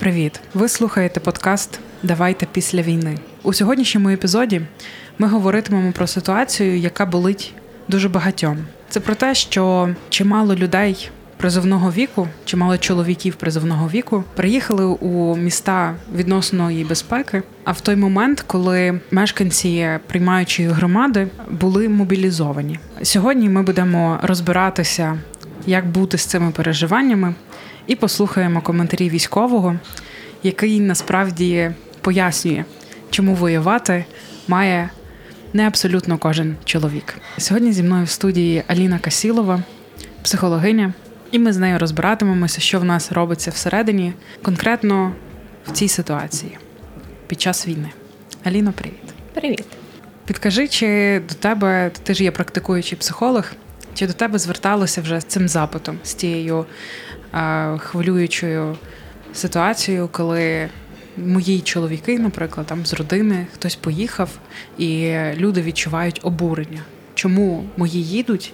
Привіт! Ви слухаєте подкаст Давайте після війни. У сьогоднішньому епізоді ми говоритимемо про ситуацію, яка болить дуже багатьом. Це про те, що чимало людей призовного віку, чимало чоловіків призовного віку приїхали у міста відносної безпеки. А в той момент, коли мешканці приймаючої громади були мобілізовані, сьогодні ми будемо розбиратися, як бути з цими переживаннями, і послухаємо коментарі військового, який насправді пояснює, чому воювати має не абсолютно кожен чоловік. Сьогодні зі мною в студії Аліна Касілова, психологиня, і ми з нею розбиратимемося, що в нас робиться всередині, конкретно в цій ситуації під час війни. Аліно, привіт. Привіт. Підкажи, чи до тебе ти ж є практикуючий психолог, чи до тебе зверталося вже з цим запитом, з тією хвилюючою ситуацією, коли мої чоловіки, наприклад, там з родини хтось поїхав, і люди відчувають обурення. Чому мої їдуть,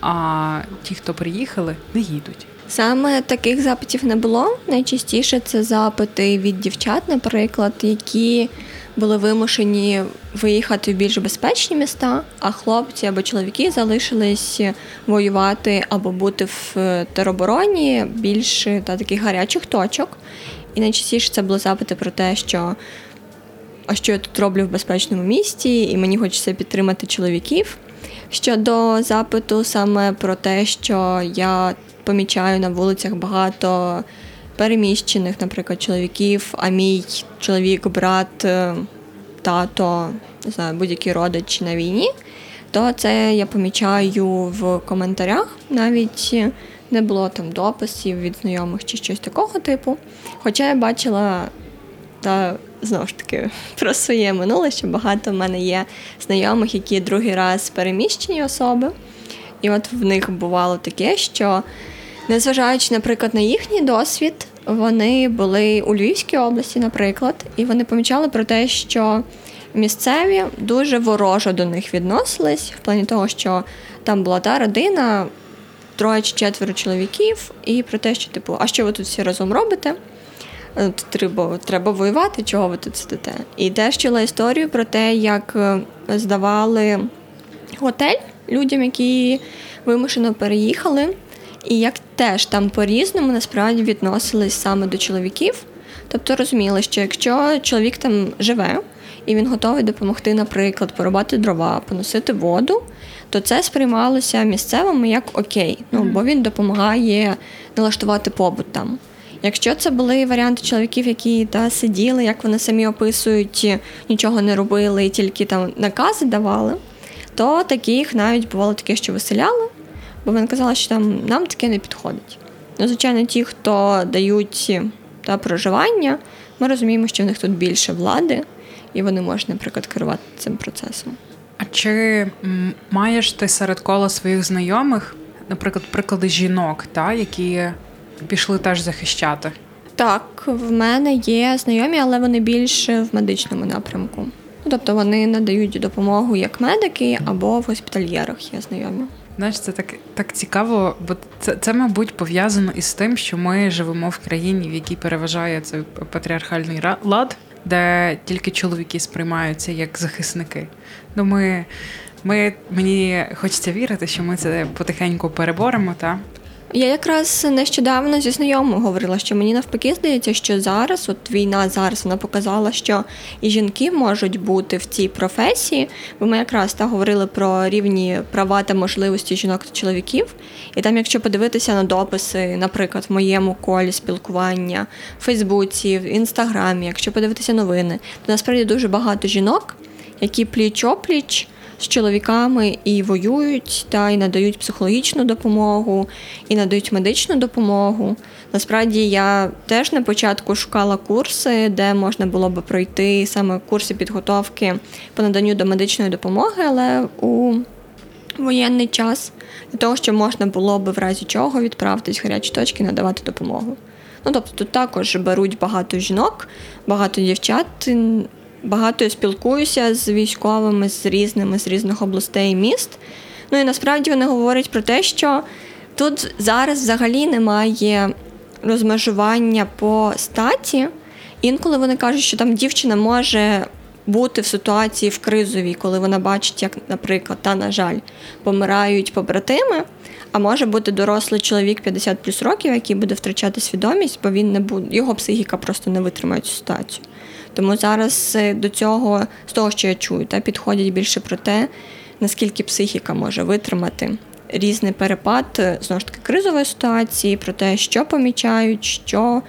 а ті, хто приїхали, не їдуть? Саме таких запитів не було. Найчастіше це запити від дівчат, наприклад, які були вимушені виїхати в більш безпечні міста, а хлопці або чоловіки залишились воювати або бути в теробороні більш та таких гарячих точок. І найчастіше це були запити про те, що а що я тут роблю в безпечному місті, і мені хочеться підтримати чоловіків. Щодо запиту саме про те, що я помічаю на вулицях багато переміщених, наприклад, чоловіків, а мій чоловік, брат, е, тато, не знаю, будь-який родич на війні, то це я помічаю в коментарях. Навіть не було там дописів від знайомих чи щось такого типу. Хоча я бачила та знову ж таки про своє минуле, що багато в мене є знайомих, які другий раз переміщені особи. І от в них бувало таке, що, незважаючи, наприклад, на їхній досвід, вони були у Львівській області, наприклад, і вони помічали про те, що місцеві дуже ворожо до них відносились, в плані того, що там була та родина, троє чи четверо чоловіків, і про те, що, типу, а що ви тут всі разом робите? Е, треба треба воювати, чого ви тут сидите. І теж чула історію про те, як е, здавали готель людям, які вимушено переїхали, і як теж там по-різному насправді відносились саме до чоловіків. Тобто розуміли, що якщо чоловік там живе і він готовий допомогти, наприклад, порубати дрова, поносити воду, то це сприймалося місцевими як окей, ну бо він допомагає налаштувати побут там. Якщо це були варіанти чоловіків, які та сиділи, як вони самі описують, нічого не робили і тільки там накази давали, то таких навіть бувало таке, що виселяли, бо вони казали, що там нам таке не підходить. Ну, звичайно, ті, хто дають та проживання, ми розуміємо, що в них тут більше влади, і вони можуть, наприклад, керувати цим процесом. А чи маєш ти серед кола своїх знайомих, наприклад, приклади жінок, та, які пішли теж захищати? Так, в мене є знайомі, але вони більше в медичному напрямку. Ну, тобто вони надають допомогу як медики або в госпітальєрах є знайомі. Знаєш, це так так цікаво, бо це, це, мабуть, пов'язано із тим, що ми живемо в країні, в якій переважає цей патріархальний лад, де тільки чоловіки сприймаються як захисники. Ну, ми, ми, Мені хочеться вірити, що ми це потихеньку переборемо. Та? Я якраз нещодавно зі знайомою говорила, що мені навпаки здається, що зараз, от війна зараз вона показала, що і жінки можуть бути в цій професії, бо ми якраз та говорили про рівні права та можливості жінок та чоловіків. І там, якщо подивитися на дописи, наприклад, в моєму колі спілкування, в Фейсбуці, в інстаграмі, якщо подивитися новини, то насправді дуже багато жінок, які пліч опліч з чоловіками і воюють, та і надають психологічну допомогу, і надають медичну допомогу. Насправді я теж на початку шукала курси, де можна було би пройти саме курси підготовки по наданню до медичної допомоги, але у воєнний час для того, щоб можна було би в разі чого відправитись в гарячі точки надавати допомогу. Ну тобто тут також беруть багато жінок, багато дівчат багато спілкуюся з військовими з різними з різних областей і міст. Ну і насправді вони говорять про те, що тут зараз взагалі немає розмежування по статі. Інколи вони кажуть, що там дівчина може бути в ситуації в кризовій, коли вона бачить, як, наприклад, та, на жаль, помирають побратими. А може бути дорослий чоловік 50 плюс років, який буде втрачати свідомість, бо він не буде, його психіка просто не витримає цю ситуацію. Тому зараз е, до цього, з того, що я чую, та підходять більше про те, наскільки психіка може витримати різний перепад е, знову ж таки кризової ситуації, про те, що помічають, що,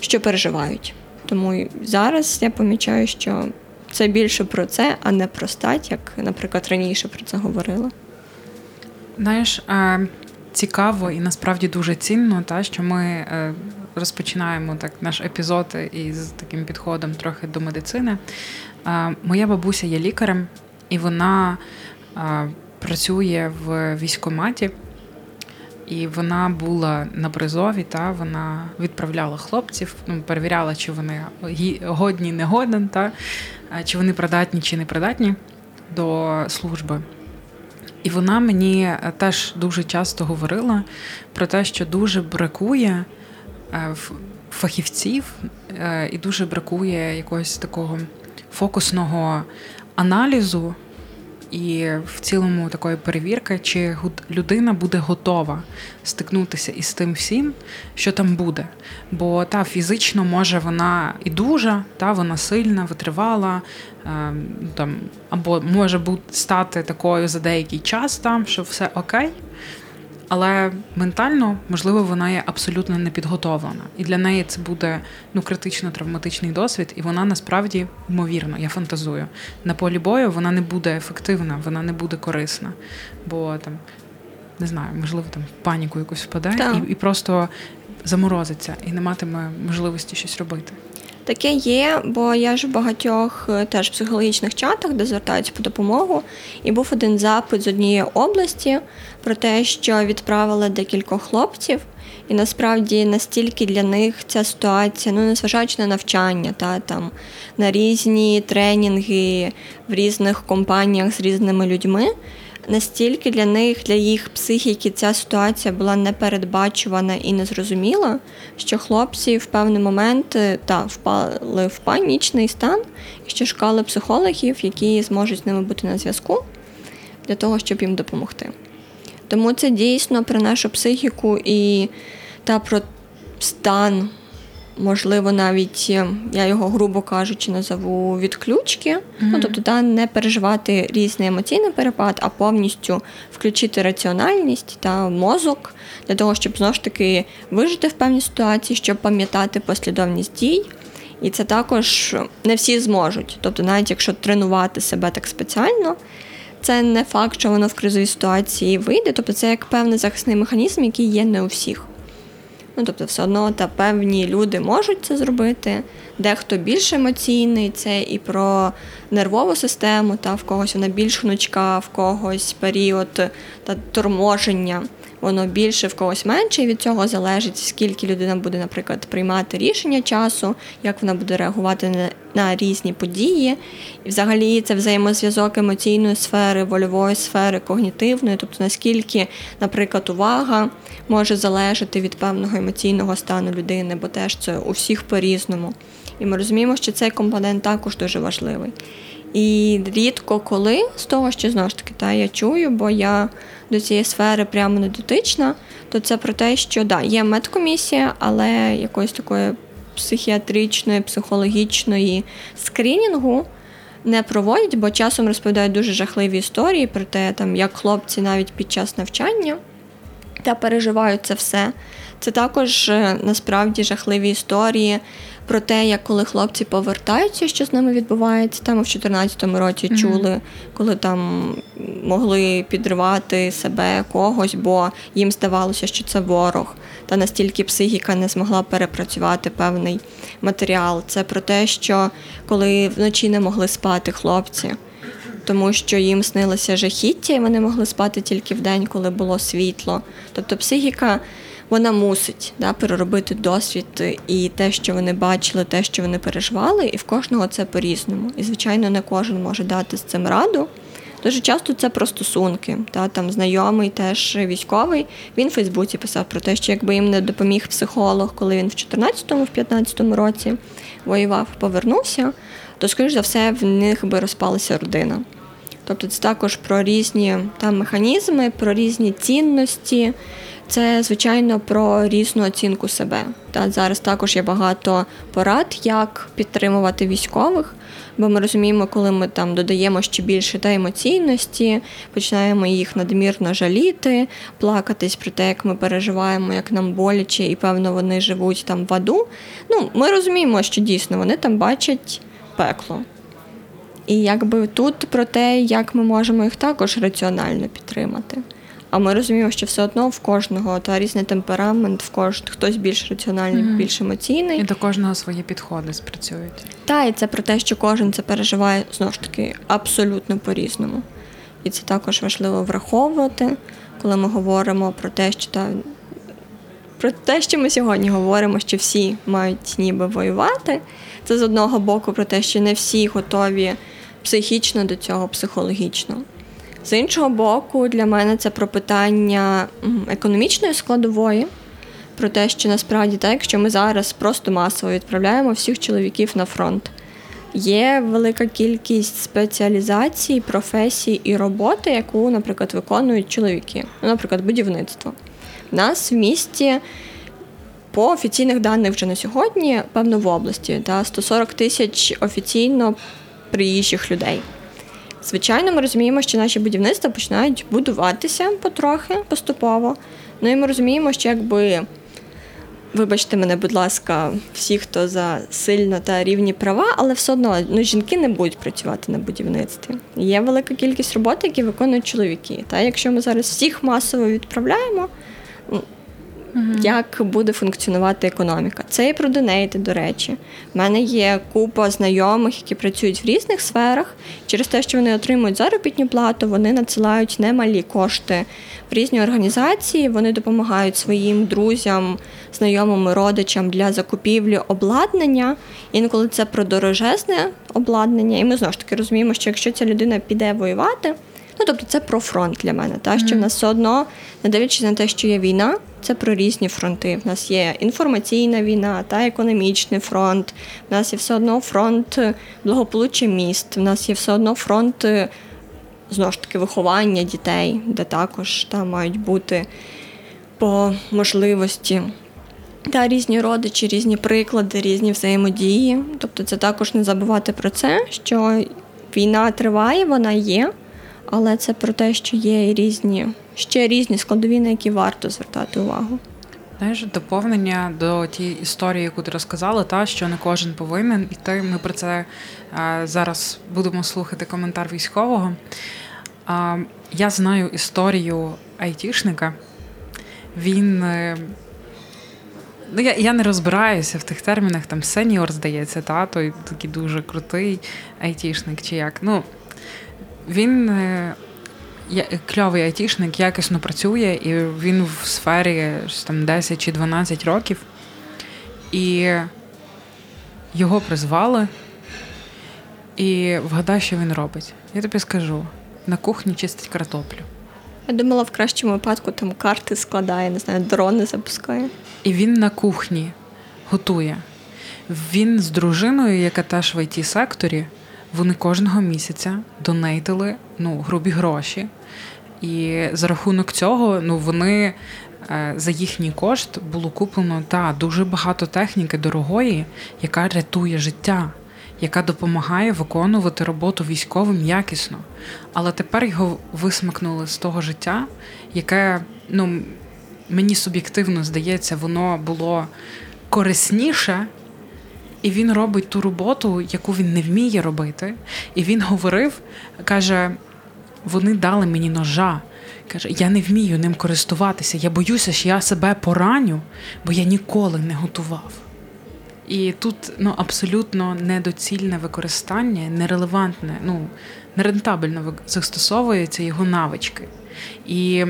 що переживають. Тому зараз я помічаю, що це більше про це, а не про стать, як, наприклад, раніше про це говорила. Знаєш, цікаво і насправді дуже цінно, та що ми е, розпочинаємо так наш епізод із таким підходом трохи до медицини. Моя бабуся є лікарем, і вона працює в військкоматі. І вона була на призові, та вона відправляла хлопців, ну, перевіряла, чи вони годні, не годен, та чи вони придатні, чи не придатні до служби. І вона мені е, теж дуже часто говорила про те, що дуже бракує фахівців, е, і дуже бракує якогось такого фокусного аналізу і в цілому такої перевірки, чи людина буде готова стикнутися із тим всім, що там буде. Бо та фізично може вона і дуже, та вона сильна, витривала, ем, там, або може бути стати такою за деякий час, там, що все окей але ментально, можливо, вона є абсолютно не підготовлена. І для неї це буде ну, критично травматичний досвід, і вона насправді ймовірно, я фантазую. На полі бою вона не буде ефективна, вона не буде корисна. Бо там, не знаю, можливо, там паніку якусь впаде і, і просто заморозиться і не матиме можливості щось робити. Таке є, бо я ж в багатьох е, теж психологічних чатах, де звертаються по допомогу, і був один запит з однієї області про те, що відправили декількох хлопців, і насправді настільки для них ця ситуація, ну незважаючи на навчання, та там на різні тренінги в різних компаніях з різними людьми настільки для них, для їх психіки, ця ситуація була непередбачувана і незрозуміла, що хлопці в певний момент е, та впали в панічний стан і що шукали психологів, які зможуть з ними бути на зв'язку для того, щоб їм допомогти. Тому це дійсно про нашу психіку і та про стан можливо, навіть е, я його, грубо кажучи, назову відключки. Mm-hmm. Ну, тобто, та не переживати різний емоційний перепад, а повністю включити раціональність та мозок для того, щоб знову ж таки вижити в певній ситуації, щоб пам'ятати послідовність дій. І це також не всі зможуть. Тобто, навіть якщо тренувати себе так спеціально, це не факт, що воно в кризовій ситуації вийде. Тобто, це як певний захисний механізм, який є не у всіх. Ну, тобто, все одно та певні люди можуть це зробити. Дехто більш емоційний, це і про нервову систему, та в когось вона більш гнучка, в когось період та торможення воно більше в когось менше, і від цього залежить, скільки людина буде, наприклад, приймати рішення часу, як вона буде реагувати на, на різні події. І взагалі це взаємозв'язок емоційної сфери, вольової сфери, когнітивної, тобто наскільки, наприклад, увага може залежати від певного емоційного стану людини, бо теж це у всіх по-різному. І ми розуміємо, що цей компонент також дуже важливий. І рідко коли з того, що знову ж таки та я чую, бо я до цієї сфери прямо не дотична, то це про те, що да, є медкомісія, але якоїсь такої психіатричної, психологічної скрінінгу не проводять, бо часом розповідають дуже жахливі історії про те, там, як хлопці навіть під час навчання та переживають це все. Це також е, насправді жахливі історії про те, як коли хлопці повертаються, що з ними відбувається. Там в 2014 році mm-hmm. чули, коли там могли підривати себе когось, бо їм здавалося, що це ворог. Та настільки психіка не змогла перепрацювати певний матеріал. Це про те, що коли вночі не могли спати хлопці. Тому що їм снилося жахіття, і вони могли спати тільки в день, коли було світло. Тобто психіка вона мусить да, переробити досвід і те, що вони бачили, те, що вони переживали, і в кожного це по-різному. І, звичайно, не кожен може дати з цим раду. Дуже часто це про стосунки. Та там знайомий, теж військовий. Він в Фейсбуці писав про те, що якби їм не допоміг психолог, коли він в 14-му, в 15-му році воював, повернувся, то скоріш за все в них би розпалася родина. Тобто це також про різні там механізми, про різні цінності. Це, звичайно, про різну оцінку себе. Та зараз також є багато порад, як підтримувати військових, бо ми розуміємо, коли ми там додаємо ще більше та емоційності, починаємо їх надмірно жаліти, плакатись про те, як ми переживаємо, як нам боляче, і певно вони живуть там в аду. Ну, ми розуміємо, що дійсно вони там бачать пекло. І якби тут про те, як ми можемо їх також раціонально підтримати. А ми розуміємо, що все одно в кожного та різний темперамент, в кож хтось більш раціональний, mm-hmm. більш емоційний. І до кожного свої підходи спрацюють. Та, і це про те, що кожен це переживає знову ж таки абсолютно по-різному. І це також важливо враховувати, коли ми говоримо про те, що та. Про те, що ми сьогодні говоримо, що всі мають ніби воювати, це з одного боку про те, що не всі готові психічно до цього, психологічно. З іншого боку, для мене це про питання економічної складової, про те, що насправді так, якщо ми зараз просто масово відправляємо всіх чоловіків на фронт. Є велика кількість спеціалізацій, професій і роботи, яку, наприклад, виконують чоловіки, ну, наприклад, будівництво. У нас в місті по офіційних даних вже на сьогодні, певно, в області та 140 тисяч офіційно приїжджих людей. Звичайно, ми розуміємо, що наші будівництва починають будуватися потрохи, поступово. Ну і ми розуміємо, що якби, вибачте мене, будь ласка, всі, хто за сильно та рівні права, але все одно ну, жінки не будуть працювати на будівництві. Є велика кількість роботи, які виконують чоловіки. Та якщо ми зараз всіх масово відправляємо, угу. як буде функціонувати економіка. Це і про донейти, до речі. У мене є купа знайомих, які працюють в різних сферах. Через те, що вони отримують заробітну плату, вони надсилають немалі кошти в різні організації. Вони допомагають своїм друзям, знайомим, родичам для закупівлі обладнання. Інколи це про дорожезне обладнання. І ми знову ж таки розуміємо, що якщо ця людина піде воювати. Ну, тобто це про фронт для мене. Та що mm. в нас все одно, не дивлячись на те, що є війна, це про різні фронти. В нас є інформаційна війна та економічний фронт. В нас є все одно фронт благополуччя міст. В нас є все одно фронт знову ж таки виховання дітей, де також там мають бути по можливості. Та різні родичі, різні приклади, різні взаємодії. Тобто, це також не забувати про це, що війна триває, вона є, але це про те, що є і різні ще різні складові, на які варто звертати увагу. Знаєш, доповнення до тієї історії, яку ти розказала, та що не кожен повинен іти. Ми про це а, зараз будемо слухати коментар військового. А, Я знаю історію айтішника. Він. Е, ну, Я я не розбираюся в тих термінах, там сеньор, здається, та, той такий дуже крутий айтішник чи як. Ну, Він е, кльовий айтішник, якісно працює, і він в сфері там 10 чи 12 років. І його призвали. І вгадай, що він робить. Я тобі скажу: на кухні чистить картоплю. Я думала, в кращому випадку там карти складає, не знаю, дрони запускає. І він на кухні готує. Він з дружиною, яка теж в it секторі вони кожного місяця донейтили ну, грубі гроші. І за рахунок цього ну, вони е, за їхній кошт було куплено та дуже багато техніки дорогої, яка рятує життя, яка допомагає виконувати роботу військовим якісно. Але тепер його висмикнули з того життя, яке ну, мені суб'єктивно здається, воно було корисніше. І він робить ту роботу, яку він не вміє робити. І він говорив, каже: вони дали мені ножа. Каже, я не вмію ним користуватися. Я боюся, що я себе пораню, бо я ніколи не готував. І тут ну, абсолютно недоцільне використання, нерелевантне, ну, нерентабельно застосовуються його навички. І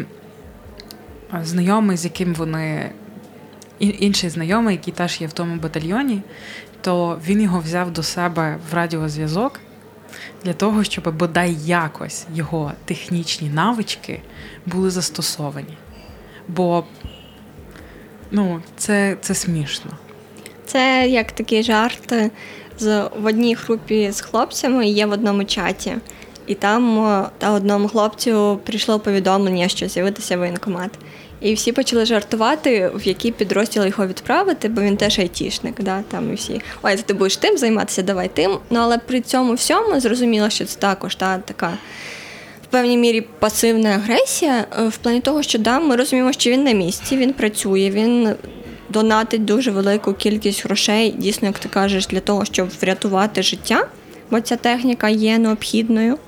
знайомий, з яким вони. Інший знайомий, який теж є в тому батальйоні, то він його взяв до себе в радіозв'язок для того, щоб бодай якось його технічні навички були застосовані. Бо ну, це, це смішно. Це як такий жарт з в одній групі з хлопцями є в одному чаті, і там та одному хлопцю прийшло повідомлення, що з'явитися воєнкомат. І всі почали жартувати, в який підрозділ його відправити, бо він теж айтішник. Да, там і всі ой, ти будеш тим займатися, давай тим. Ну але при цьому всьому зрозуміло, що це також та така. В певній мірі пасивна агресія е, в плані того, що да, ми розуміємо, що він на місці, він працює, він донатить дуже велику кількість грошей, дійсно, як ти кажеш, для того, щоб врятувати життя, бо ця техніка є необхідною.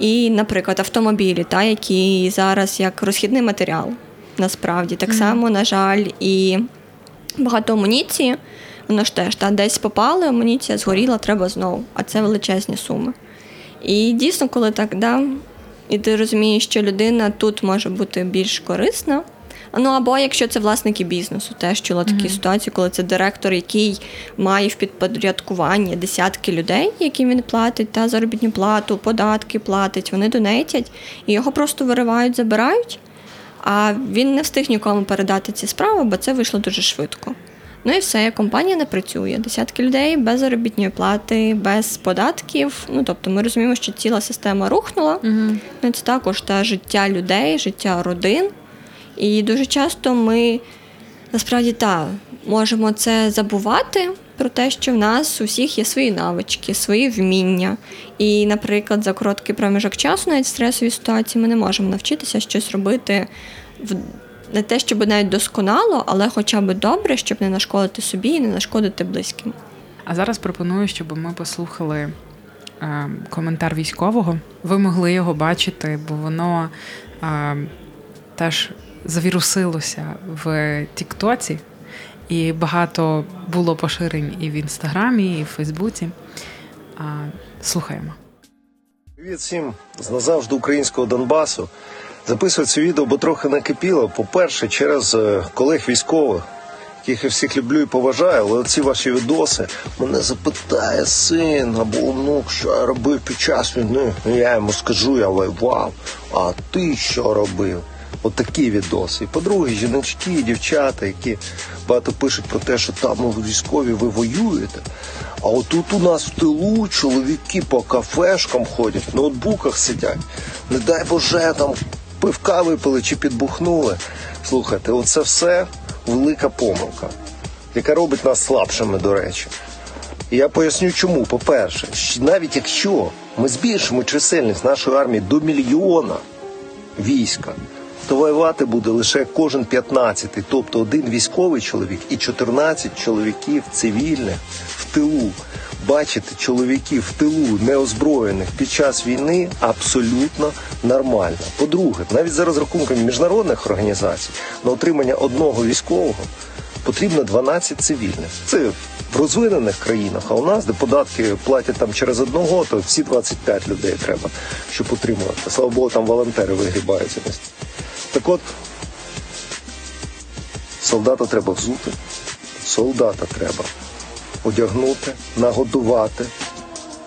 І, наприклад, автомобілі, та, які зараз як розхідний матеріал насправді. Так само, на жаль, і багато амуніції, воно ж теж та, десь попали, амуніція згоріла, треба знову, а це величезні суми. І дійсно, коли так, да, і ти розумієш, що людина тут може бути більш корисна. Ну або якщо це власники бізнесу, теж чула такі mm-hmm. ситуації, коли це директор, який має в підпорядкуванні десятки людей, яким він платить, та заробітну плату, податки платить, вони донетять, і його просто виривають, забирають. А він не встиг нікому передати ці справи, бо це вийшло дуже швидко. Ну і все, компанія не працює. Десятки людей без заробітної плати, без податків. Ну тобто, ми розуміємо, що ціла система рухнула. Угу. Ну це також та життя людей, життя родин. І дуже часто ми насправді так, можемо це забувати про те, що в нас у всіх є свої навички, свої вміння. І, наприклад, за короткий проміжок часу, навіть в стресовій ситуації, ми не можемо навчитися щось робити в. Не те, щоб навіть досконало, але хоча б добре, щоб не нашкодити собі і не нашкодити близьким. А зараз пропоную, щоб ми послухали е, коментар військового. Ви могли його бачити, бо воно е, теж завірусилося в Тіктоці, і багато було поширень і в інстаграмі, і в Фейсбуці. А, Слухаємо. Привіт всім з назавжди українського Донбасу. Записую це відео, бо трохи накипіло. По-перше, через е, колег військових, яких я всіх люблю і поважаю, але ці ваші відоси мене запитає син або онук, що я робив під час війни. Ну, я йому скажу, я воював. А ти що робив? Отакі відоси. І по-друге, жіночки, дівчата, які багато пишуть про те, що там у військові ви воюєте. А отут у нас в тилу чоловіки по кафешкам ходять, в ноутбуках сидять. Не дай Боже, там пивка випили чи підбухнули. Слухайте, оце все велика помилка, яка робить нас слабшими, до речі. І я поясню, чому. По-перше, навіть якщо ми збільшимо чисельність нашої армії до мільйона війська то воювати буде лише кожен 15-й, тобто один військовий чоловік і 14 чоловіків цивільних в тилу. Бачити чоловіків в тилу неозброєних під час війни абсолютно нормально. По-друге, навіть за розрахунками міжнародних організацій на отримання одного військового потрібно 12 цивільних. Це в розвинених країнах, а у нас, де податки платять там через одного, то всі 25 людей треба, щоб утримувати. Слава Богу, там волонтери вигрібаються. Так от, солдата треба взути, солдата треба одягнути, нагодувати,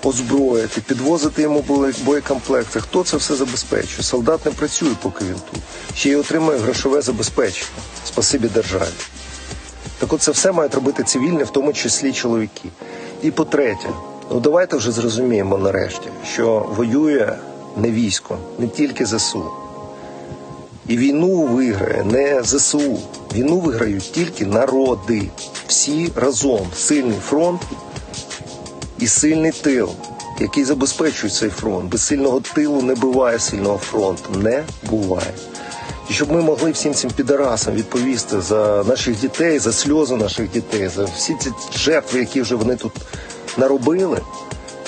озброїти, підвозити йому боєкомплекти. Хто це все забезпечує? Солдат не працює, поки він тут. Ще й отримує грошове забезпечення. Спасибі державі. Так от це все мають робити цивільні, в тому числі чоловіки. І по-третє, ну давайте вже зрозуміємо нарешті, що воює не військо, не тільки ЗСУ. І війну виграє не ЗСУ. Війну виграють тільки народи. Всі разом. Сильний фронт і сильний тил, який забезпечує цей фронт. Без сильного тилу не буває сильного фронту. Не буває. І щоб ми могли всім цим підарасам відповісти за наших дітей, за сльози наших дітей, за всі ці жертви, які вже вони тут наробили.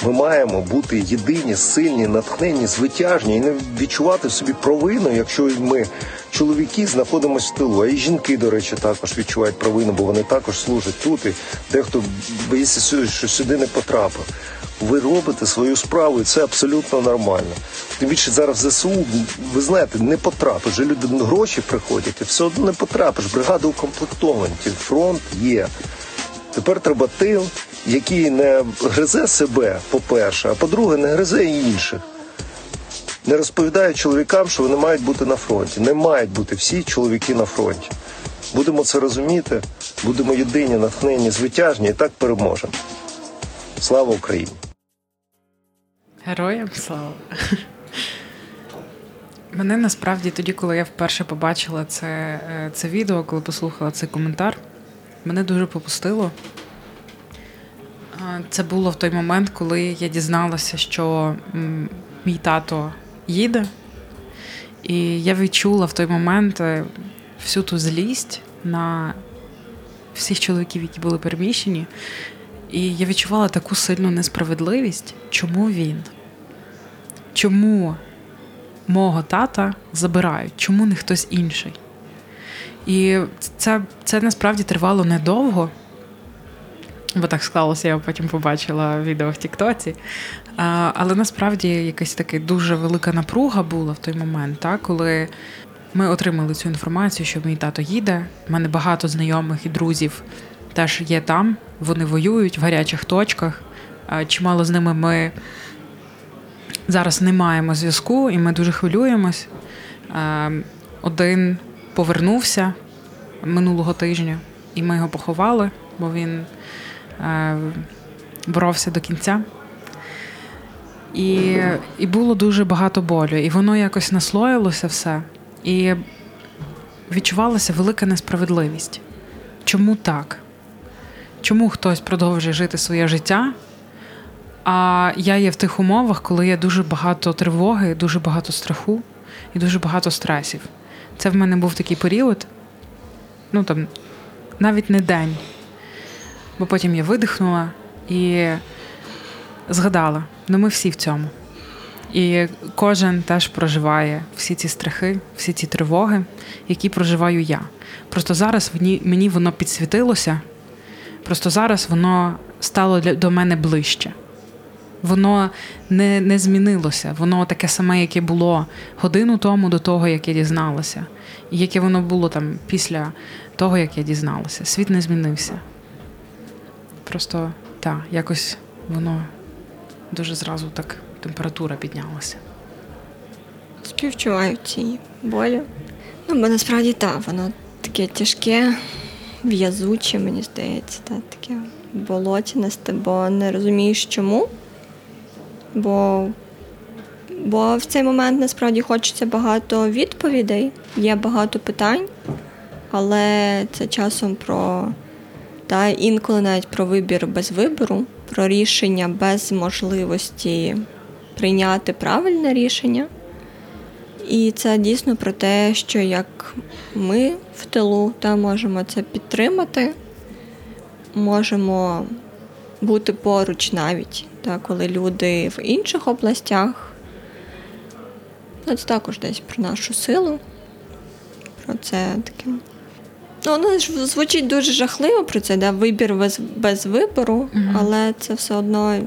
Ми маємо бути єдині, сильні, натхненні, звитяжні і не відчувати в собі провину, якщо ми, чоловіки, знаходимося в тилу. А і жінки, до речі, також відчувають провину, бо вони також служать тут. І дехто боїться, що сюди не потрапив. Ви робите свою справу, і це абсолютно нормально. Тим більше зараз в ЗСУ, ви знаєте, не потрапиш. Люди гроші приходять, і все одно не потрапиш. Бригада укомплектовані, фронт є. Тепер треба тил який не гризе себе, по-перше, а по-друге, не гризе і інших. Не розповідає чоловікам, що вони мають бути на фронті. Не мають бути всі чоловіки на фронті. Будемо це розуміти, будемо єдині, натхнені, звитяжні і так переможемо. Слава Україні! Героям слава! Мене насправді тоді, коли я вперше побачила це е, це відео, коли послухала цей коментар, мене дуже попустило. Це було в той момент, коли я дізналася, що мій тато їде, і я відчула в той момент е, всю ту злість на всіх чоловіків, які були переміщені. І я відчувала таку сильну несправедливість, чому він? Чому мого тата забирають, чому не хтось інший? І це це насправді тривало недовго, бо так склалося, я потім побачила відео в Тіктоці. Але насправді якась така дуже велика напруга була в той момент, так, коли ми отримали цю інформацію, що мій тато їде. У мене багато знайомих і друзів теж є там. Вони воюють в гарячих точках. Чимало з ними ми зараз не маємо зв'язку, і ми дуже хвилюємось. Один повернувся минулого тижня, і ми його поховали, бо він боровся до кінця. І і було дуже багато болю. І воно якось наслоїлося все. І відчувалася велика несправедливість. Чому так? Чому хтось продовжує жити своє життя? А я є в тих умовах, коли є дуже багато тривоги, дуже багато страху і дуже багато стресів. Це в мене був такий період, ну там навіть не день. Бо потім я видихнула і згадала, ну ми всі в цьому. І кожен теж проживає всі ці страхи, всі ці тривоги, які проживаю я. Просто зараз мені воно підсвітилося, просто зараз воно стало до мене ближче. Воно не не змінилося, воно таке саме, яке було годину тому до того, як я дізналася, і яке воно було там після того, як я дізналася. Світ не змінився. Просто так, якось воно дуже зразу так температура піднялася. Співчуваю цій болі. Ну, бо насправді так, воно таке тяжке, в'язуче, мені здається, так, таке болотянисте, бо не розумієш чому. Бо бо в цей момент насправді хочеться багато відповідей, є багато питань, але це часом про та інколи навіть про вибір без вибору, про рішення без можливості прийняти правильне рішення. І це дійсно про те, що як ми в тилу та можемо це підтримати, можемо бути поруч навіть, та, коли люди в інших областях. Це також десь про нашу силу. Про це таке. Ну, воно ж звучить дуже жахливо про це, да? вибір без без вибору, mm але це все одно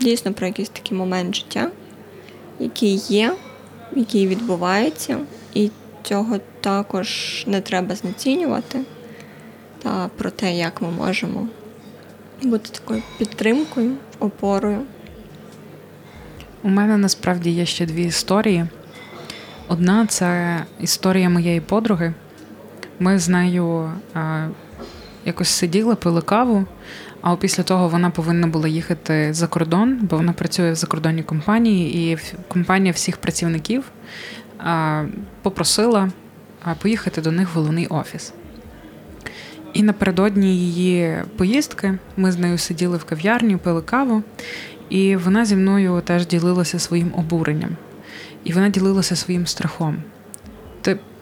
дійсно про якийсь такий момент життя, який є, який відбувається, і цього також не треба знецінювати. Та про те, як ми можемо бути такою підтримкою, опорою. У мене насправді є ще дві історії. Одна це історія моєї подруги. Ми з нею а, якось сиділи, пили каву, а після того вона повинна була їхати за кордон, бо вона працює в закордонній компанії, і компанія всіх працівників а, попросила поїхати до них в головний офіс. І напередодні її поїздки ми з нею сиділи в кав'ярні, пили каву, і вона зі мною теж ділилася своїм обуренням, і вона ділилася своїм страхом.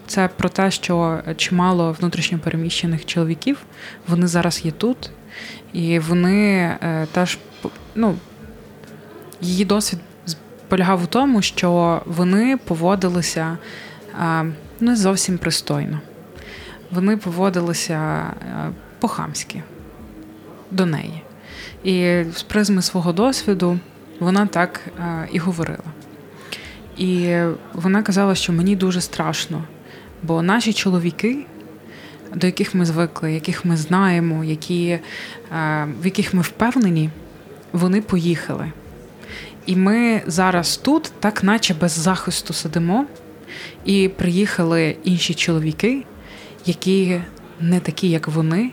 Це про те, що чимало внутрішньопереміщених чоловіків вони зараз є тут, і вони е, теж ну, її досвід полягав у тому, що вони поводилися не зовсім пристойно вони поводилися е, по-хамськи до неї. І з призми свого досвіду вона так е, і говорила. І вона казала, що мені дуже страшно, бо наші чоловіки до яких ми звикли, яких ми знаємо, які, е, в яких ми впевнені, вони поїхали. І ми зараз тут, так наче без захисту сидимо, і приїхали інші чоловіки, які не такі, як вони,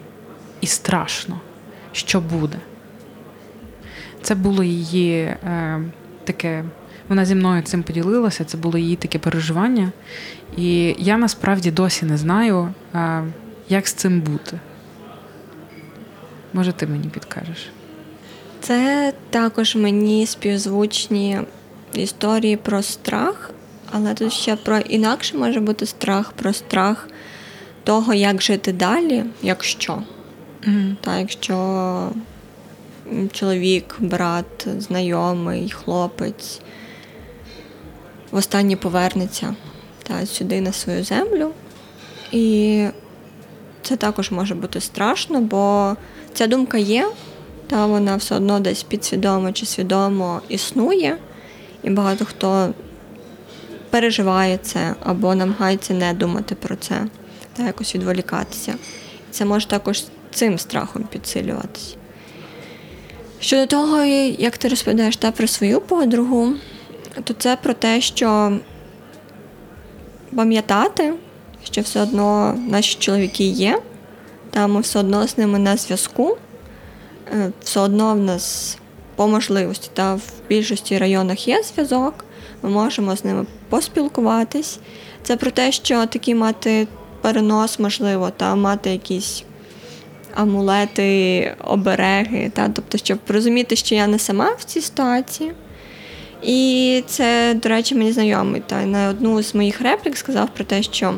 і страшно, що буде. Це було її е, таке. Вона зі мною цим поділилася, це було її таке переживання. І я насправді досі не знаю, як з цим бути. Може, ти мені підкажеш? Це також мені співзвучні історії про страх, але тут ще про інакше може бути страх, про страх того, як жити далі, якщо. Mm-hmm. Та, якщо чоловік, брат, знайомий, хлопець востаннє повернеться та, сюди на свою землю. І це також може бути страшно, бо ця думка є, та вона все одно десь підсвідомо чи свідомо існує, і багато хто переживає це або намагається не думати про це, та якось відволікатися. Це може також цим страхом підсилюватися. Щодо того, як ти розповідаєш та про свою подругу, то це про те, що пам'ятати, що все одно наші чоловіки є, та ми все одно з ними на зв'язку, е, все одно в нас по можливості та в більшості районах є зв'язок, ми можемо з ними поспілкуватись. Це про те, що такий мати перенос можливо, та мати якісь амулети, обереги, та, тобто, щоб розуміти, що я не сама в цій ситуації. І це, до речі, мені знайомий. Та на одну з моїх реплік сказав про те, що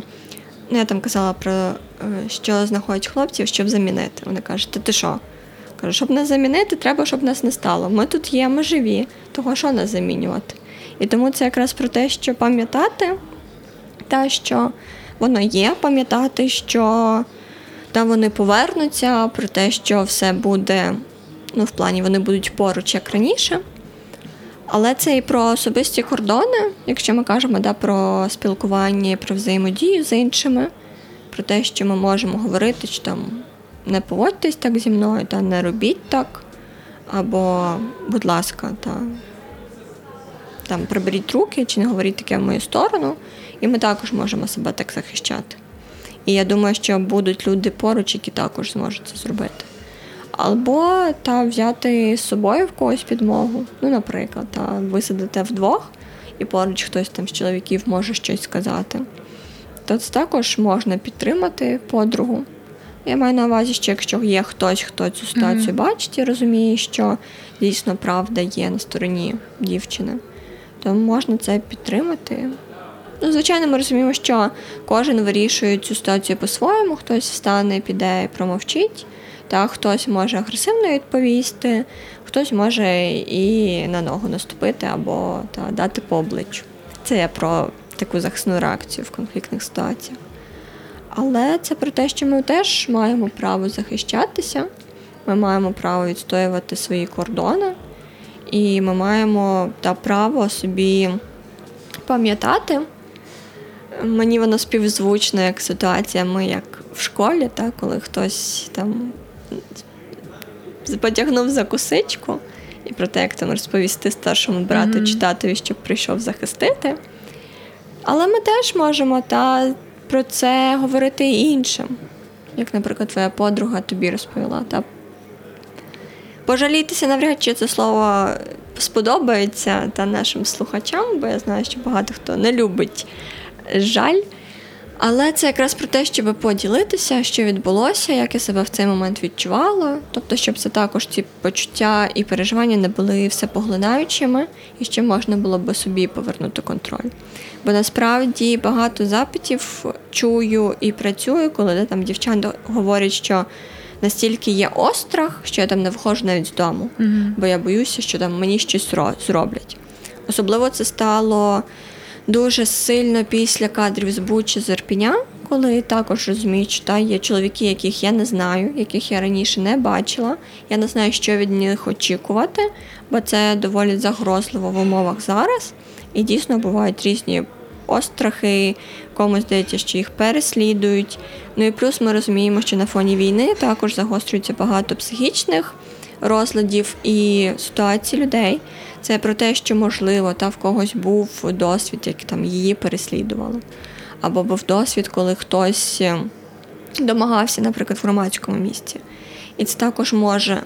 ну, я там казала про е, що знаходять хлопців, щоб замінити. Вони кажуть, та ти що? Кажу, щоб нас замінити, треба, щоб нас не стало. Ми тут є, ми живі, того що нас замінювати. І тому це якраз про те, що пам'ятати, та що воно є, пам'ятати, що та вони повернуться, про те, що все буде, ну, в плані вони будуть поруч як раніше. Але це і про особисті кордони, якщо ми кажемо да, про спілкування, про взаємодію з іншими, про те, що ми можемо говорити, що там не поводьтесь так зі мною, та не робіть так, або, будь ласка, та там приберіть руки чи не говоріть таке в мою сторону, і ми також можемо себе так захищати. І я думаю, що будуть люди поруч, які також зможуть це зробити. Або та взяти з собою в когось підмогу. Ну, наприклад, та ви сидите вдвох, і поруч хтось там з чоловіків може щось сказати. То це також можна підтримати подругу. Я маю на увазі, що якщо є хтось, хто цю ситуацію mm-hmm. бачить і розуміє, що дійсно правда є на стороні дівчини, то можна це підтримати. Ну, Звичайно, ми розуміємо, що кожен вирішує цю ситуацію по-своєму, хтось встане, піде і промовчить. Та хтось може агресивно відповісти, хтось може і на ногу наступити або та, дати по обличчю. Це я про таку захисну реакцію в конфліктних ситуаціях. Але це про те, що ми теж маємо право захищатися, ми маємо право відстоювати свої кордони, і ми маємо та право собі пам'ятати. Мені воно співзвучно як ситуація, ми як в школі, та, коли хтось там потягнув за косичку і про те, як там розповісти старшому брату mm-hmm. чи татові, щоб прийшов захистити. Але ми теж можемо та, про це говорити і іншим. Як, наприклад, твоя подруга тобі розповіла. Та Пожалітися навряд чи це слово сподобається та нашим слухачам, бо я знаю, що багато хто не любить жаль. Але це якраз про те, щоб поділитися, що відбулося, як я себе в цей момент відчувала. Тобто, щоб це також ці почуття і переживання не були всепоглинаючими, і ще можна було би собі повернути контроль. Бо насправді багато запитів чую і працюю, коли там дівчата говорять, що настільки є острах, що я там не виходжу навіть з дому, mm-hmm. бо я боюся, що там мені щось зроблять. Особливо це стало дуже сильно після кадрів з Бучі з Ірпіня, коли також розуміють, що та, є чоловіки, яких я не знаю, яких я раніше не бачила. Я не знаю, що від них очікувати, бо це доволі загрозливо в умовах зараз. І дійсно бувають різні острахи, комусь здається, що їх переслідують. Ну і плюс ми розуміємо, що на фоні війни також загострюється багато психічних розладів і ситуацій людей. Це про те, що можливо та в когось був досвід, як там її переслідували, або був досвід, коли хтось е, домагався, наприклад, в громадському місці. І це також може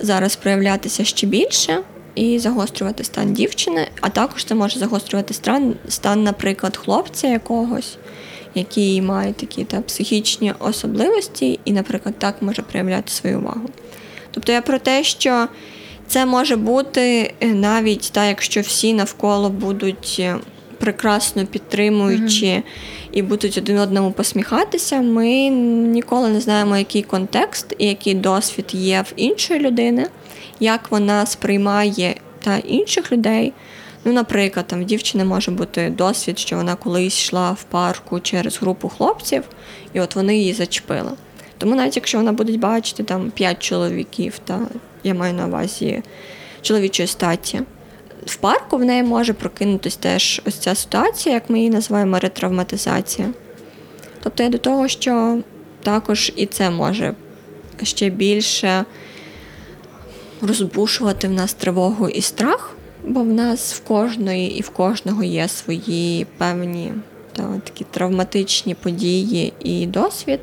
зараз проявлятися ще більше і загострювати стан дівчини, а також це може загострювати стан, стан, наприклад, хлопця якогось, який має такі та, психічні особливості, і, наприклад, так може проявляти свою увагу. Тобто я про те, що це може бути е, навіть так, якщо всі навколо будуть е, прекрасно підтримуючи mm-hmm. і будуть один одному посміхатися, ми ніколи не знаємо, який контекст і який досвід є в іншої людини, як вона сприймає та інших людей. Ну, наприклад, там в дівчини може бути досвід, що вона колись йшла в парку через групу хлопців, і от вони її зачепили. Тому навіть якщо вона буде бачити там п'ять чоловіків, та я маю на увазі чоловічої статі, в парку в неї може прокинутися теж ось ця ситуація, як ми її називаємо ретравматизація. Тобто я до того, що також і це може ще більше розбушувати в нас тривогу і страх, бо в нас в кожної і в кожного є свої певні та, такі травматичні події і досвід.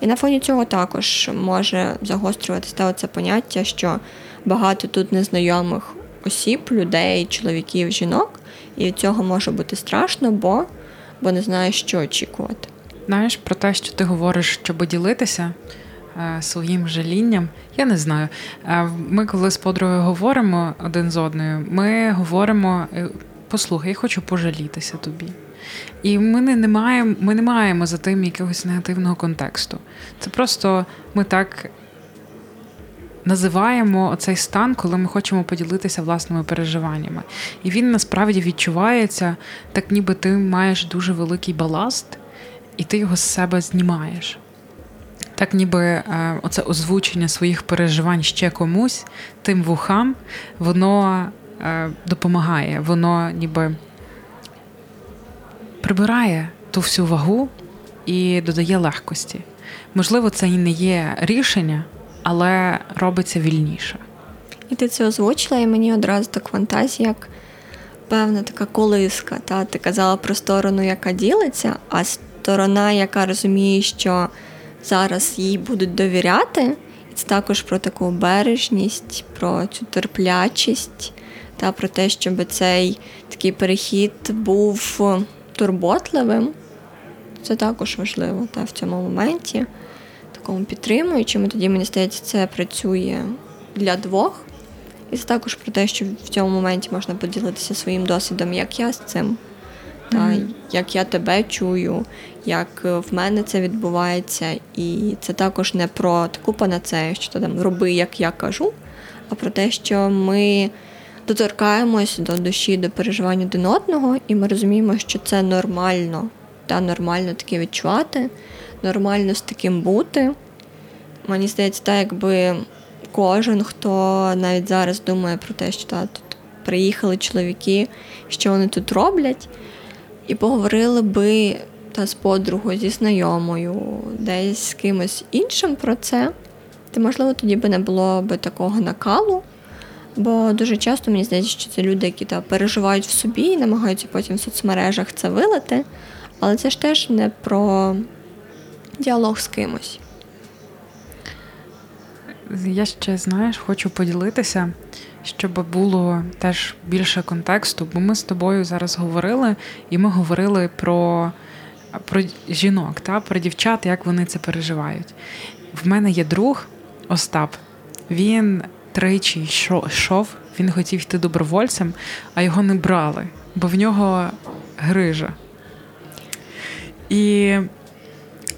І на фоні цього також може загострюватися та це поняття, що багато тут незнайомих осіб, людей, чоловіків, жінок, і від цього може бути страшно, бо, бо не знаєш, що очікувати. Знаєш про те, що ти говориш, щоб ділитися е, своїм жалінням. Я не знаю. Е, ми, коли з подругою говоримо один з одною, ми говоримо: е, послухай, я хочу пожалітися тобі. І ми не, не маємо ми не маємо за тим якогось негативного контексту. Це просто ми так називаємо цей стан, коли ми хочемо поділитися власними переживаннями. І він насправді відчувається, так ніби ти маєш дуже великий баласт, і ти його з себе знімаєш. Так, ніби е, оце озвучення своїх переживань ще комусь, тим вухам, воно е, допомагає, воно ніби прибирає ту всю вагу і додає легкості. Можливо, це і не є рішення, але робиться вільніше. І ти це озвучила, і мені одразу так фантазія, як певна така колиска. Та? Ти казала про сторону, яка ділиться, а сторона, яка розуміє, що зараз їй будуть довіряти, це також про таку обережність, про цю терплячість, та про те, щоб цей такий перехід був турботливим. Це також важливо та, в цьому моменті такому підтримуючому, тоді мені здається, це працює для двох. І це також про те, що в цьому моменті можна поділитися своїм досвідом, як я з цим, та mm-hmm. як я тебе чую, як в мене це відбувається. І це також не про таку панацею, що ти там роби, як я кажу, а про те, що ми доторкаємось до душі, до переживань один одного, і ми розуміємо, що це нормально, та нормально таке відчувати нормально з таким бути. Мені здається, так, якби кожен, хто навіть зараз думає про те, що та, тут приїхали чоловіки, що вони тут роблять, і поговорили би та з подругою, зі знайомою, десь з кимось іншим про це, то, можливо, тоді би не було би такого накалу. Бо дуже часто мені здається, що це люди, які та, переживають в собі і намагаються потім в соцмережах це вилити. Але це ж теж не про діалог з кимось. Я ще, знаєш, хочу поділитися, щоб було теж більше контексту, бо ми з тобою зараз говорили, і ми говорили про про жінок, та, про дівчат, як вони це переживають. В мене є друг Остап, він тричі йшов, він хотів йти добровольцем, а його не брали, бо в нього грижа. І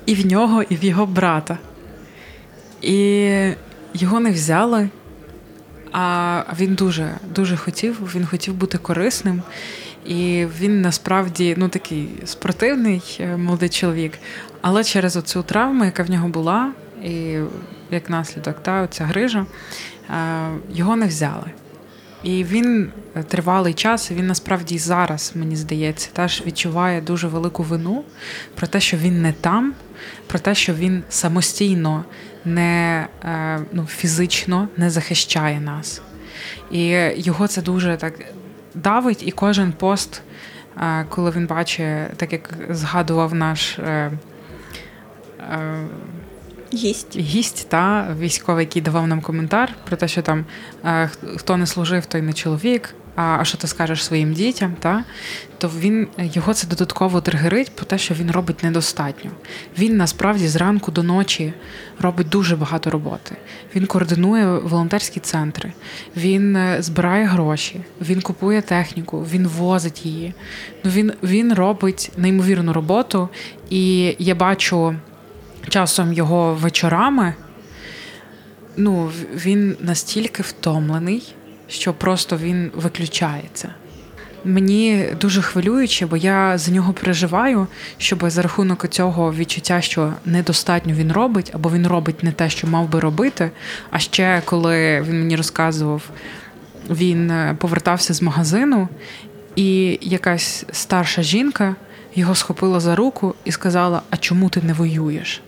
і в нього, і в його брата. І його не взяли, а він дуже дуже хотів, він хотів бути корисним. І він насправді ну, такий спортивний е, молодий чоловік. Але через оцю травму, яка в нього була, і як наслідок, та, оця грижа, його не взяли. І він е, тривалий час, він насправді зараз, мені здається, теж відчуває дуже велику вину про те, що він не там, про те, що він самостійно не е, ну, фізично не захищає нас. І його це дуже так давить, і кожен пост, е, коли він бачить, так як згадував наш. Гість гість та військовий, який давав нам коментар про те, що там е, хто не служив, той не чоловік. А а що ти скажеш своїм дітям? Та то він його це додатково тригерить про те, що він робить недостатньо. Він насправді зранку до ночі робить дуже багато роботи. Він координує волонтерські центри, він е, збирає гроші, він купує техніку, він возить її. Ну він, він робить неймовірну роботу, і я бачу часом його вечорами, ну, він настільки втомлений, що просто він виключається. Мені дуже хвилююче, бо я за нього переживаю, щоб за рахунок цього відчуття, що недостатньо він робить, або він робить не те, що мав би робити. А ще коли він мені розказував, він е, повертався з магазину, і якась старша жінка його схопила за руку і сказала: А чому ти не воюєш?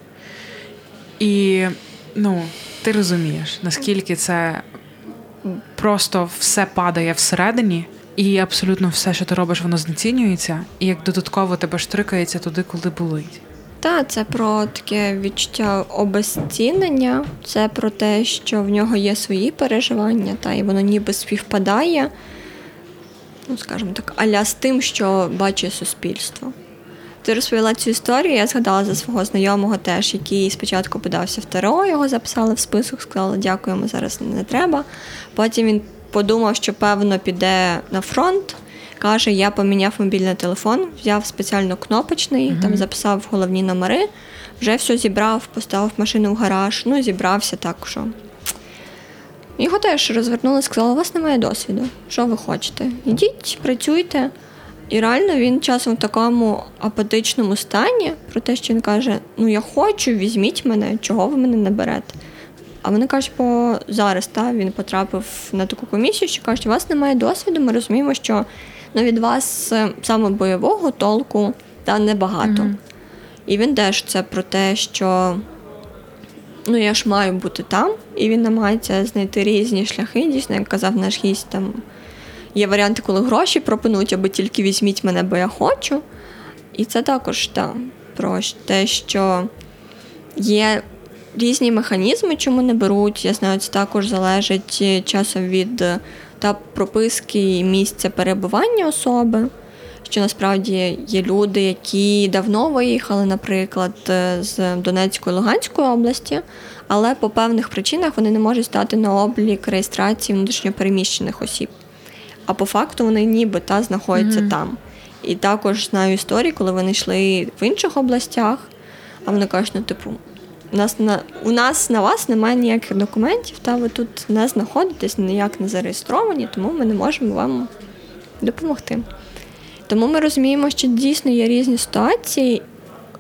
І ну, ти розумієш, наскільки це просто все падає всередині, і абсолютно все, що ти робиш, воно знецінюється, і як додатково тебе штрикається туди, коли болить. Так, це про таке відчуття обезцінення, це про те, що в нього є свої переживання, та і воно ніби співпадає, ну скажімо так, аля з тим, що бачить суспільство. Ти розповіла цю історію, я згадала за свого знайомого теж, який спочатку подався в ТРО, його записали в список, сказали, дякуємо, зараз не треба. Потім він подумав, що певно піде на фронт. Каже, я поміняв мобільний телефон, взяв спеціально кнопочний, mm-hmm. там записав головні номери, вже все зібрав, поставив машину в гараж, ну зібрався так, що. Його теж розвернули, сказали, у вас немає досвіду. Що ви хочете? Ідіть, працюйте. І реально він часом в такому апатичному стані, про те, що він каже: Ну я хочу, візьміть мене, чого ви мене не берете. А вони кажуть, бо зараз та, він потрапив на таку комісію, що кажуть, у вас немає досвіду, ми розуміємо, що ну, від вас е, саме бойового толку та небагато. Mm-hmm. І він теж це про те, що ну я ж маю бути там, і він намагається знайти різні шляхи, дійсно, як казав наш гість там. Є варіанти, коли гроші пропонують, аби тільки візьміть мене, бо я хочу. І це також та, про те, що є різні механізми, чому не беруть. Я знаю, це також залежить часом від та прописки і місця перебування особи. Що насправді є люди, які давно виїхали, наприклад, з Донецької Луганської області, але по певних причинах вони не можуть стати на облік реєстрації внутрішньопереміщених осіб а по факту вони ніби та знаходяться mm-hmm. там. І також знаю історії, коли вони йшли в інших областях, а вони кажуть, ну, типу, у нас на у нас на вас немає ніяких документів, та ви тут не знаходитесь, ніяк не зареєстровані, тому ми не можемо вам допомогти. Тому ми розуміємо, що дійсно є різні ситуації.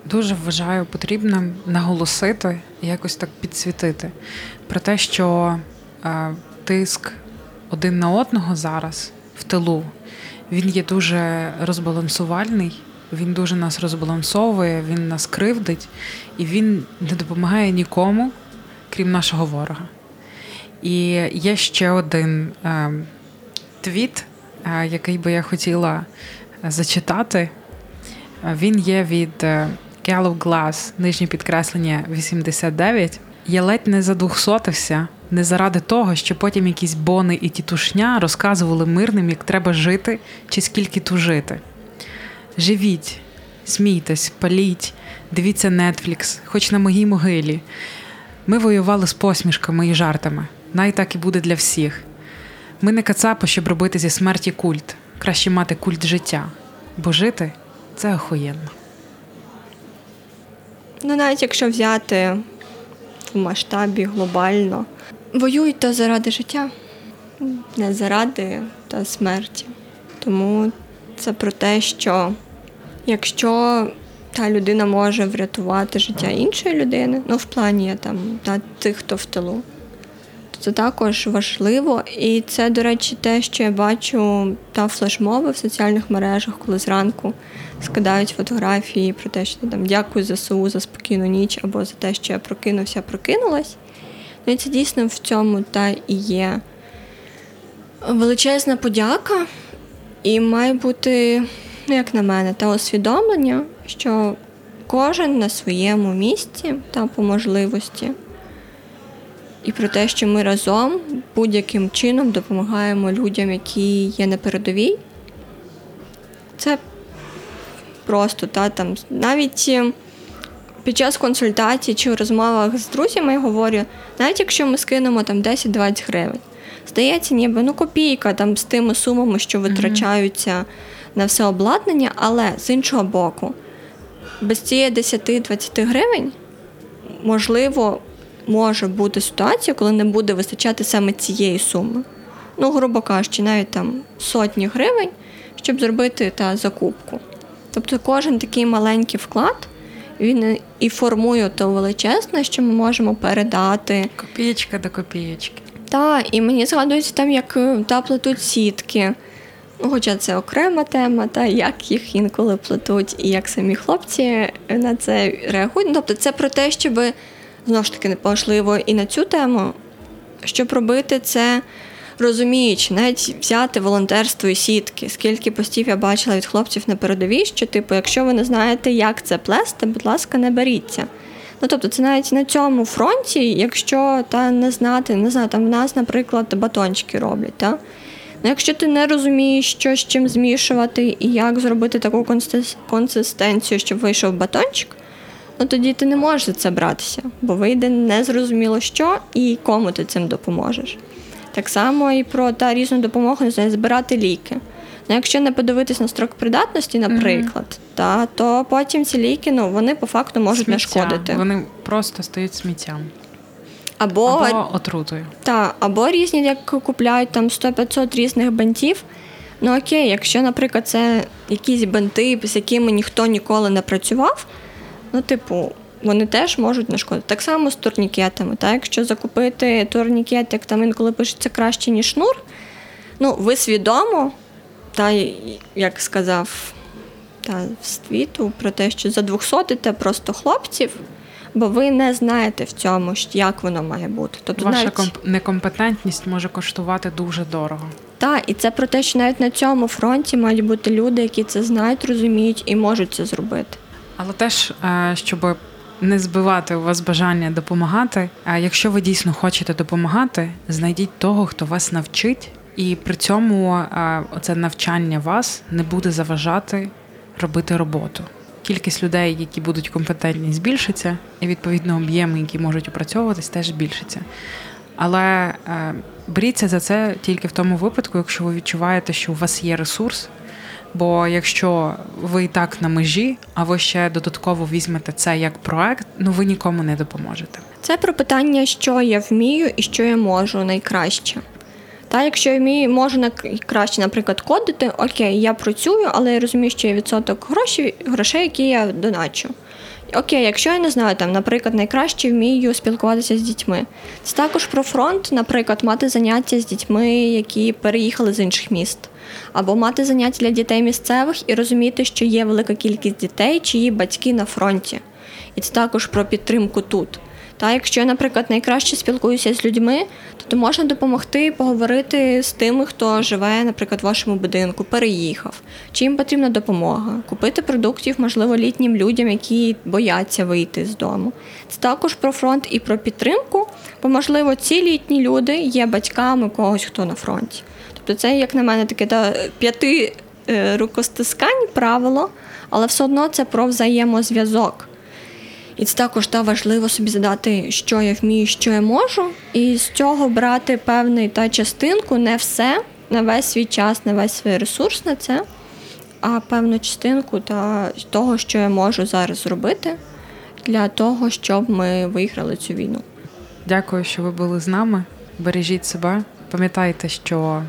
Дуже вважаю потрібним наголосити і якось так підсвітити про те, що е, тиск один на одного зараз в тилу, він є дуже розбалансувальний, він дуже нас розбалансовує, він нас кривдить, і він не допомагає нікому, крім нашого ворога. І є ще один е, твіт, е, який би я хотіла зачитати. Він є від е, Gallup Glass, нижнє підкреслення 89. Я ледь не задухсотився не заради того, що потім якісь бони і тітушня розказували мирним, як треба жити чи скільки тужити. Живіть, смійтесь, паліть, дивіться Нетфлікс, хоч на моїй могилі. Ми воювали з посмішками і жартами. Най так і буде для всіх. Ми не кацапи, щоб робити зі смерті культ. Краще мати культ життя, бо жити це охуєнно. Ну, навіть якщо взяти в масштабі глобально, воюють заради життя, не заради та смерті. Тому це про те, що якщо та людина може врятувати життя іншої людини, ну в плані там та тих, хто в тилу, то це також важливо. І це, до речі, те, що я бачу та флешмоби в соціальних мережах, коли зранку скидають фотографії про те, що там дякую ЗСУ за спокійну ніч, або за те, що я прокинувся, прокинулась. Ну це дійсно в цьому та і є величезна подяка, і має бути, ну як на мене, та усвідомлення, що кожен на своєму місці та по можливості. І про те, що ми разом будь-яким чином допомагаємо людям, які є на передовій. Це просто та там навіть під час консультацій чи в розмовах з друзями я говорю, навіть якщо ми скинемо там 10-20 гривень, здається, ніби ну копійка там з тими сумами, що витрачаються mm-hmm. на все обладнання, але з іншого боку, без цієї 10-20 гривень можливо може бути ситуація, коли не буде вистачати саме цієї суми. Ну, грубо кажучи, навіть там сотні гривень, щоб зробити та закупку. Тобто кожен такий маленький вклад він і формує то величезне, що ми можемо передати. Копієчка до копієчки. Так, і мені згадується там, як е, та плетуть сітки. Ну, хоча це окрема тема, та як їх інколи плетуть, і як самі хлопці на це реагують. Ну, тобто, це про те, щоб знову ж таки важливо і на цю тему, щоб робити це розуміючи, навіть взяти волонтерство і сітки. Скільки постів я бачила від хлопців на передовій, що, типу, якщо ви не знаєте, як це плести, будь ласка, не беріться. Ну, тобто, це навіть на цьому фронті, якщо та не знати, не знаю, там в нас, наприклад, батончики роблять. Та? Ну, Якщо ти не розумієш, що з чим змішувати і як зробити таку консистенцію, щоб вийшов батончик, ну тоді ти не можеш за це братися, бо вийде незрозуміло що і кому ти цим допоможеш. Так само і про та різну допомогу не знаю, збирати ліки. Ну, Якщо не подивитись на строк придатності, наприклад, mm-hmm. та, то потім ці ліки ну, вони по факту можуть Сміття. нашкодити. Вони просто стають сміттям. Або, або отрутою. Та, або різні, як купляють там 100-500 різних бантів. Ну окей, якщо, наприклад, це якісь банти, з якими ніхто ніколи не працював, ну, типу, вони теж можуть нашкодити. Так само з турнікетами. Так? Якщо закупити турнікет, як там інколи пишеться краще, ніж шнур, ну, ви свідомо, та, як сказав та, світу, про те, що задвухсотите просто хлопців, бо ви не знаєте в цьому, як воно має бути. Тобто Ваша навіть... комп... некомпетентність може коштувати дуже дорого. Так, і це про те, що навіть на цьому фронті мають бути люди, які це знають, розуміють і можуть це зробити. Але теж, е, щоб не збивати у вас бажання допомагати. А якщо ви дійсно хочете допомагати, знайдіть того, хто вас навчить, і при цьому оце навчання вас не буде заважати робити роботу. Кількість людей, які будуть компетентні, збільшиться, і відповідно об'єми, які можуть опрацьовуватись, теж збільшиться. Але е, беріться за це тільки в тому випадку, якщо ви відчуваєте, що у вас є ресурс, Бо якщо ви і так на межі, а ви ще додатково візьмете це як проект, ну ви нікому не допоможете. Це про питання, що я вмію і що я можу найкраще. Та якщо я вмію, можу найкраще, наприклад, кодити, окей, я працюю, але я розумію, що є відсоток грошей, грошей, які я доначу. Окей, якщо я не знаю, там, наприклад, найкраще вмію спілкуватися з дітьми. Це також про фронт, наприклад, мати заняття з дітьми, які переїхали з інших міст або мати заняття для дітей місцевих і розуміти, що є велика кількість дітей, чиї батьки на фронті. І це також про підтримку тут. Та якщо я, наприклад, найкраще спілкуюся з людьми, то можна допомогти поговорити з тими, хто живе, наприклад, в вашому будинку, переїхав, чи їм потрібна допомога, купити продуктів, можливо, літнім людям, які бояться вийти з дому. Це також про фронт і про підтримку, бо, можливо, ці літні люди є батьками когось, хто на фронті. Тобто це, як на мене, таке та, п'яти е, рукостискань правило, але все одно це про взаємозв'язок. І це також та важливо собі задати, що я вмію, що я можу, і з цього брати певний та частинку, не все, не весь свій час, не весь свій ресурс на це, а певну частинку та того, що я можу зараз зробити для того, щоб ми виграли цю війну. Дякую, що ви були з нами. Бережіть себе, пам'ятайте, що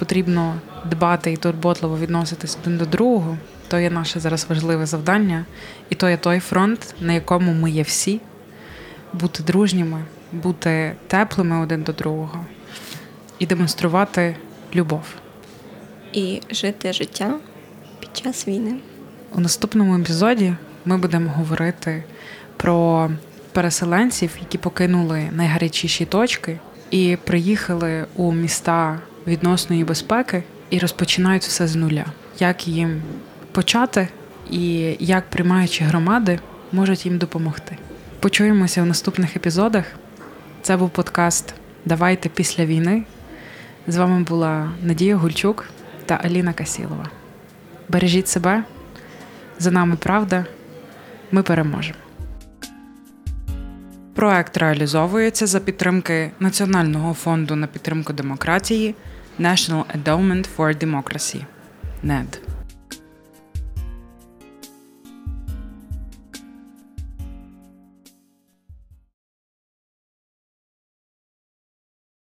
потрібно дбати і турботливо відноситись один до другого. То є наше зараз важливе завдання, і то є той фронт, на якому ми є всі. бути дружніми, бути теплими один до другого і демонструвати любов. І жити життя під час війни. У наступному епізоді ми будемо говорити про переселенців, які покинули найгарячіші точки і приїхали у міста відносної безпеки і розпочинають все з нуля. Як їм почати і як приймаючі громади можуть їм допомогти. Почуємося в наступних епізодах. Це був подкаст Давайте після війни. З вами була Надія Гульчук та Аліна Касілова. Бережіть себе, за нами правда, ми переможемо. Проект реалізовується за підтримки Національного фонду на підтримку демократії National Endowment for Democracy – NED.